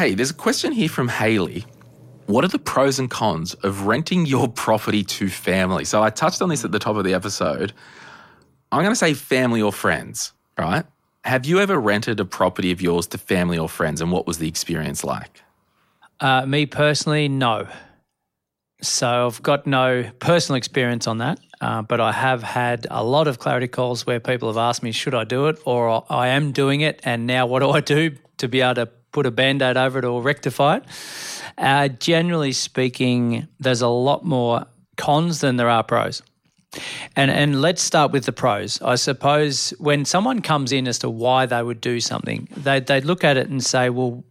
Hey, there's a question here from Haley. What are the pros and cons of renting your property to family? So I touched on this at the top of the episode. I'm going to say family or friends, right? Have you ever rented a property of yours to family or friends, and what was the experience like? Uh, me personally, no. So I've got no personal experience on that, uh, but I have had a lot of clarity calls where people have asked me, should I do it, or I am doing it, and now what do I do to be able to put a band aid over it or rectify it? Uh, generally speaking, there's a lot more cons than there are pros. And and let's start with the pros. I suppose when someone comes in as to why they would do something, they they look at it and say, well,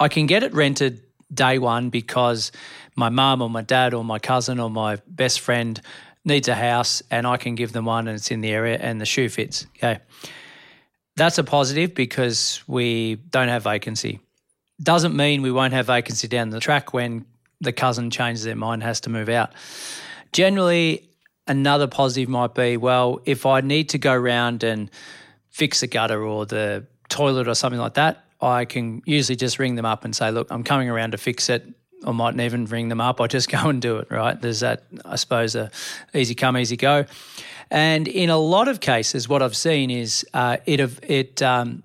I can get it rented day one because my mum or my dad or my cousin or my best friend needs a house and I can give them one and it's in the area and the shoe fits. Okay. That's a positive because we don't have vacancy. Doesn't mean we won't have vacancy down the track when the cousin changes their mind, has to move out. Generally, another positive might be well, if I need to go around and fix a gutter or the toilet or something like that, I can usually just ring them up and say, look, I'm coming around to fix it. I mightn't even ring them up. I just go and do it, right? There's that, I suppose, a easy come, easy go. And in a lot of cases, what I've seen is uh, it it um,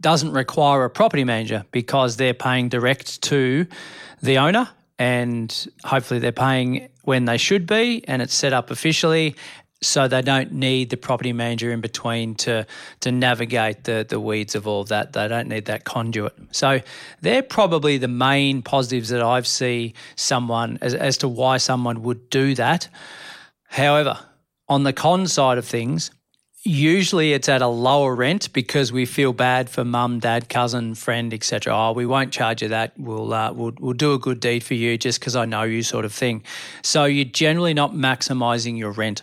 doesn't require a property manager because they're paying direct to the owner, and hopefully they're paying when they should be, and it's set up officially so they don't need the property manager in between to to navigate the the weeds of all of that. They don't need that conduit. So they're probably the main positives that I've see someone as, as to why someone would do that. However, on the con side of things, usually it's at a lower rent because we feel bad for mum, dad, cousin, friend, etc. Oh, we won't charge you that. We'll uh, we'll we'll do a good deed for you just because I know you, sort of thing. So you're generally not maximising your rent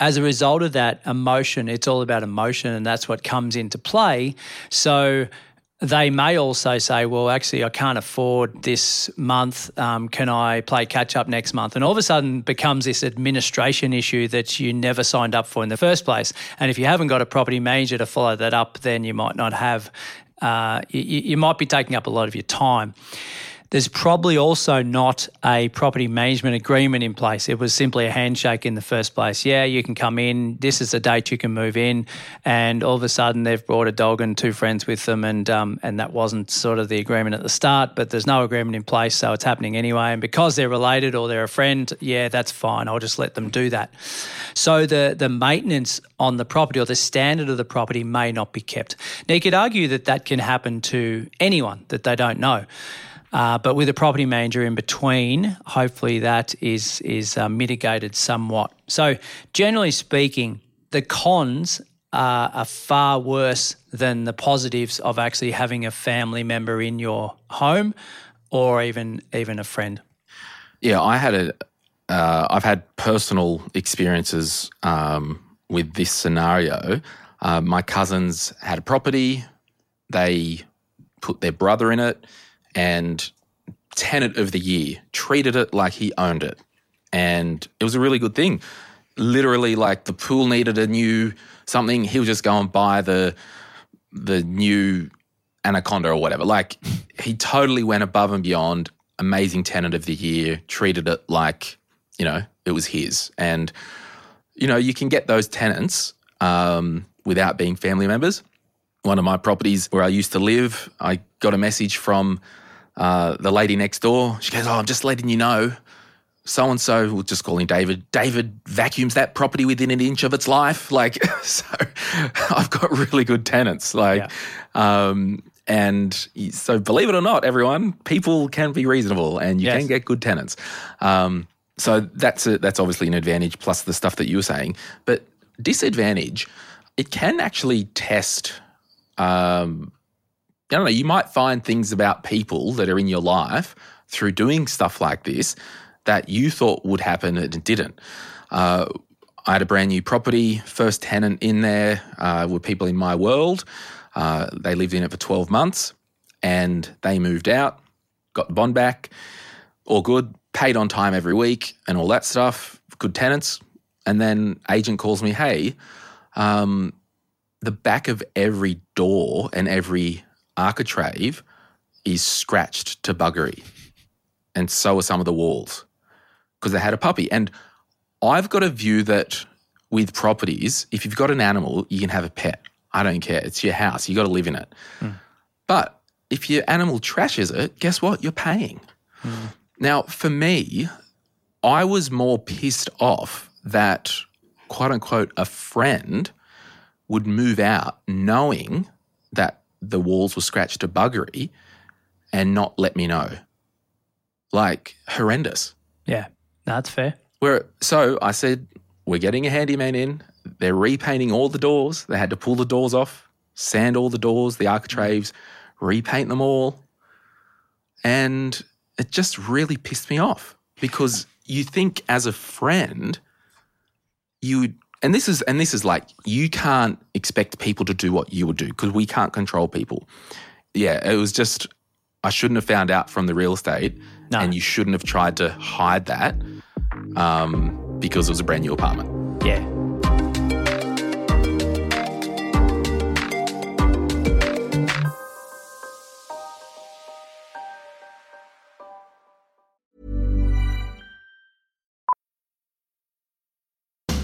as a result of that emotion, it's all about emotion, and that's what comes into play. So they may also say, well, actually, I can't afford this month. Um, can I play catch up next month? And all of a sudden becomes this administration issue that you never signed up for in the first place. And if you haven't got a property manager to follow that up, then you might not have, uh, you, you might be taking up a lot of your time there's probably also not a property management agreement in place. It was simply a handshake in the first place. Yeah, you can come in. This is the date you can move in, and all of a sudden they've brought a dog and two friends with them, and um, and that wasn't sort of the agreement at the start. But there's no agreement in place, so it's happening anyway. And because they're related or they're a friend, yeah, that's fine. I'll just let them do that. So the the maintenance on the property or the standard of the property may not be kept. Now you could argue that that can happen to anyone that they don't know. Uh, but with a property manager in between, hopefully that is is uh, mitigated somewhat. So generally speaking, the cons are, are far worse than the positives of actually having a family member in your home, or even even a friend. Yeah, I had a. uh, had personal experiences um, with this scenario. Uh, my cousins had a property. They put their brother in it and tenant of the year treated it like he owned it. And it was a really good thing. Literally, like the pool needed a new something, he would just go and buy the the new Anaconda or whatever. Like he totally went above and beyond. Amazing tenant of the year, treated it like, you know, it was his. And, you know, you can get those tenants um, without being family members. One of my properties where I used to live, I got a message from uh, the lady next door, she goes, Oh, I'm just letting you know. So and so, we'll just call him David. David vacuums that property within an inch of its life. Like, so I've got really good tenants. Like, yeah. um, and so believe it or not, everyone, people can be reasonable and you yes. can get good tenants. Um, so that's a, that's obviously an advantage plus the stuff that you were saying. But disadvantage, it can actually test um, I don't know, you might find things about people that are in your life through doing stuff like this that you thought would happen and it didn't. Uh, I had a brand new property, first tenant in there uh, were people in my world. Uh, they lived in it for 12 months and they moved out, got the bond back, all good, paid on time every week and all that stuff, good tenants. And then agent calls me, hey, um, the back of every door and every architrave is scratched to buggery. And so are some of the walls because they had a puppy. And I've got a view that with properties, if you've got an animal, you can have a pet. I don't care. It's your house. You got to live in it. Hmm. But if your animal trashes it, guess what? You're paying. Hmm. Now, for me, I was more pissed off that quote unquote a friend would move out knowing that the walls were scratched to buggery and not let me know. Like horrendous. Yeah, that's fair. Where so I said, We're getting a handyman in. They're repainting all the doors. They had to pull the doors off, sand all the doors, the architraves, repaint them all. And it just really pissed me off because you think as a friend, you would and this is and this is like you can't expect people to do what you would do because we can't control people. Yeah, it was just I shouldn't have found out from the real estate, No. and you shouldn't have tried to hide that um, because it was a brand new apartment. Yeah.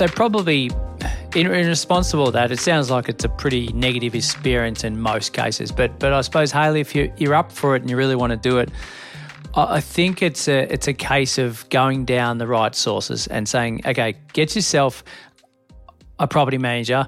So probably in, in response to all that, it sounds like it's a pretty negative experience in most cases. But but I suppose Haley, if you you're up for it and you really want to do it, I think it's a it's a case of going down the right sources and saying, okay, get yourself a property manager.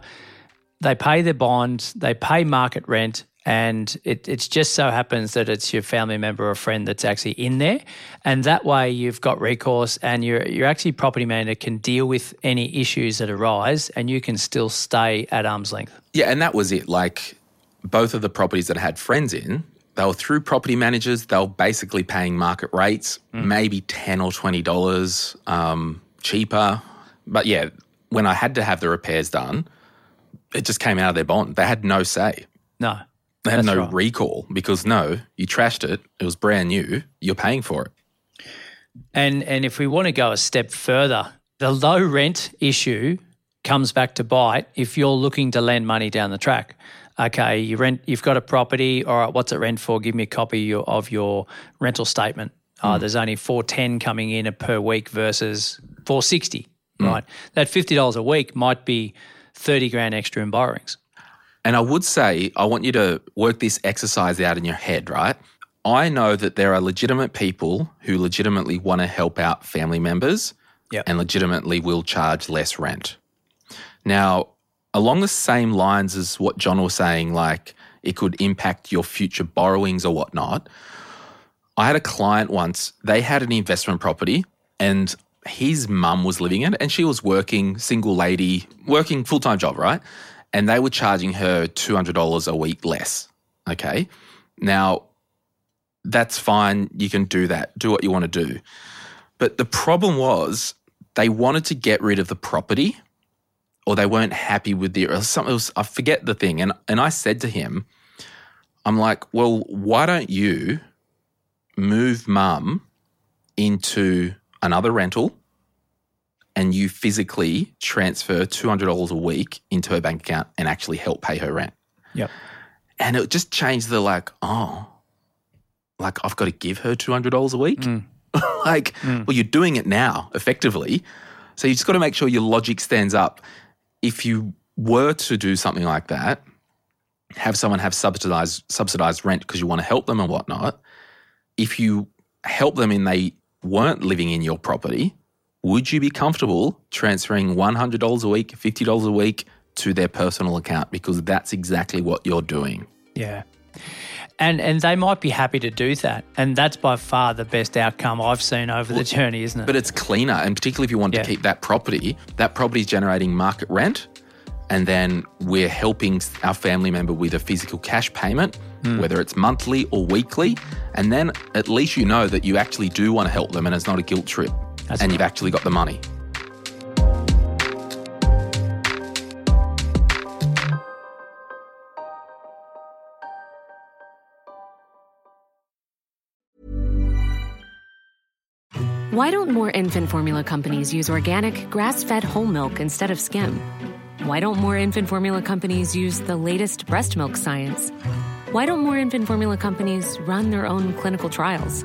They pay their bond, they pay market rent, and it it's just so happens that it's your family member or friend that's actually in there, and that way you've got recourse, and your your actually property manager can deal with any issues that arise, and you can still stay at arm's length. Yeah, and that was it. Like both of the properties that I had friends in, they were through property managers. They were basically paying market rates, maybe ten or twenty dollars um, cheaper. But yeah, when I had to have the repairs done, it just came out of their bond. They had no say. No, They had That's no right. recall because no, you trashed it. It was brand new. You're paying for it. And and if we want to go a step further, the low rent issue comes back to bite if you're looking to lend money down the track. Okay, you rent you've got a property, all right, what's it rent for? Give me a copy of your rental statement. Oh, there's only 410 coming in per week versus 460, hmm. right? That $50 a week might be 30 grand extra in borrowings. And I would say, I want you to work this exercise out in your head, right? I know that there are legitimate people who legitimately want to help out family members Yep. and legitimately will charge less rent. Now, along the same lines as what John was saying, like it could impact your future borrowings or whatnot. I had a client once, they had an investment property and his mum was living in it and she was working, single lady, working full time job, right? And they were charging her $200 a week less. Okay. Now, that's fine. You can do that. Do what you want to do. But the problem was they wanted to get rid of the property or they weren't happy with the or something else. I forget the thing. And and I said to him, I'm like, well, why don't you move mum into another rental and you physically transfer $200 a week into her bank account and actually help pay her rent? Yep. And it just changed the like, oh, like I've got to give her $200 a week? Mm. like, mm. well, you're doing it now effectively. So you just got to make sure your logic stands up. If you were to do something like that, have someone have subsidized subsidized rent because you want to help them and whatnot. If you help them and they weren't living in your property, would you be comfortable transferring one hundred dollars a week, fifty dollars a week to their personal account? Because that's exactly what you're doing. Yeah. And and they might be happy to do that. And that's by far the best outcome I've seen over the journey, isn't it? But it's cleaner, and particularly if you want Yeah. to keep that property, that property is generating market rent, and then we're helping our family member with a physical cash payment, hmm. whether it's monthly or weekly. And then at least you know that you actually do want to help them and it's not a guilt trip That's and right. you've actually got the money. Why don't more infant formula companies use organic, grass fed whole milk instead of skim? Why don't more infant formula companies use the latest breast milk science? Why don't more infant formula companies run their own clinical trials?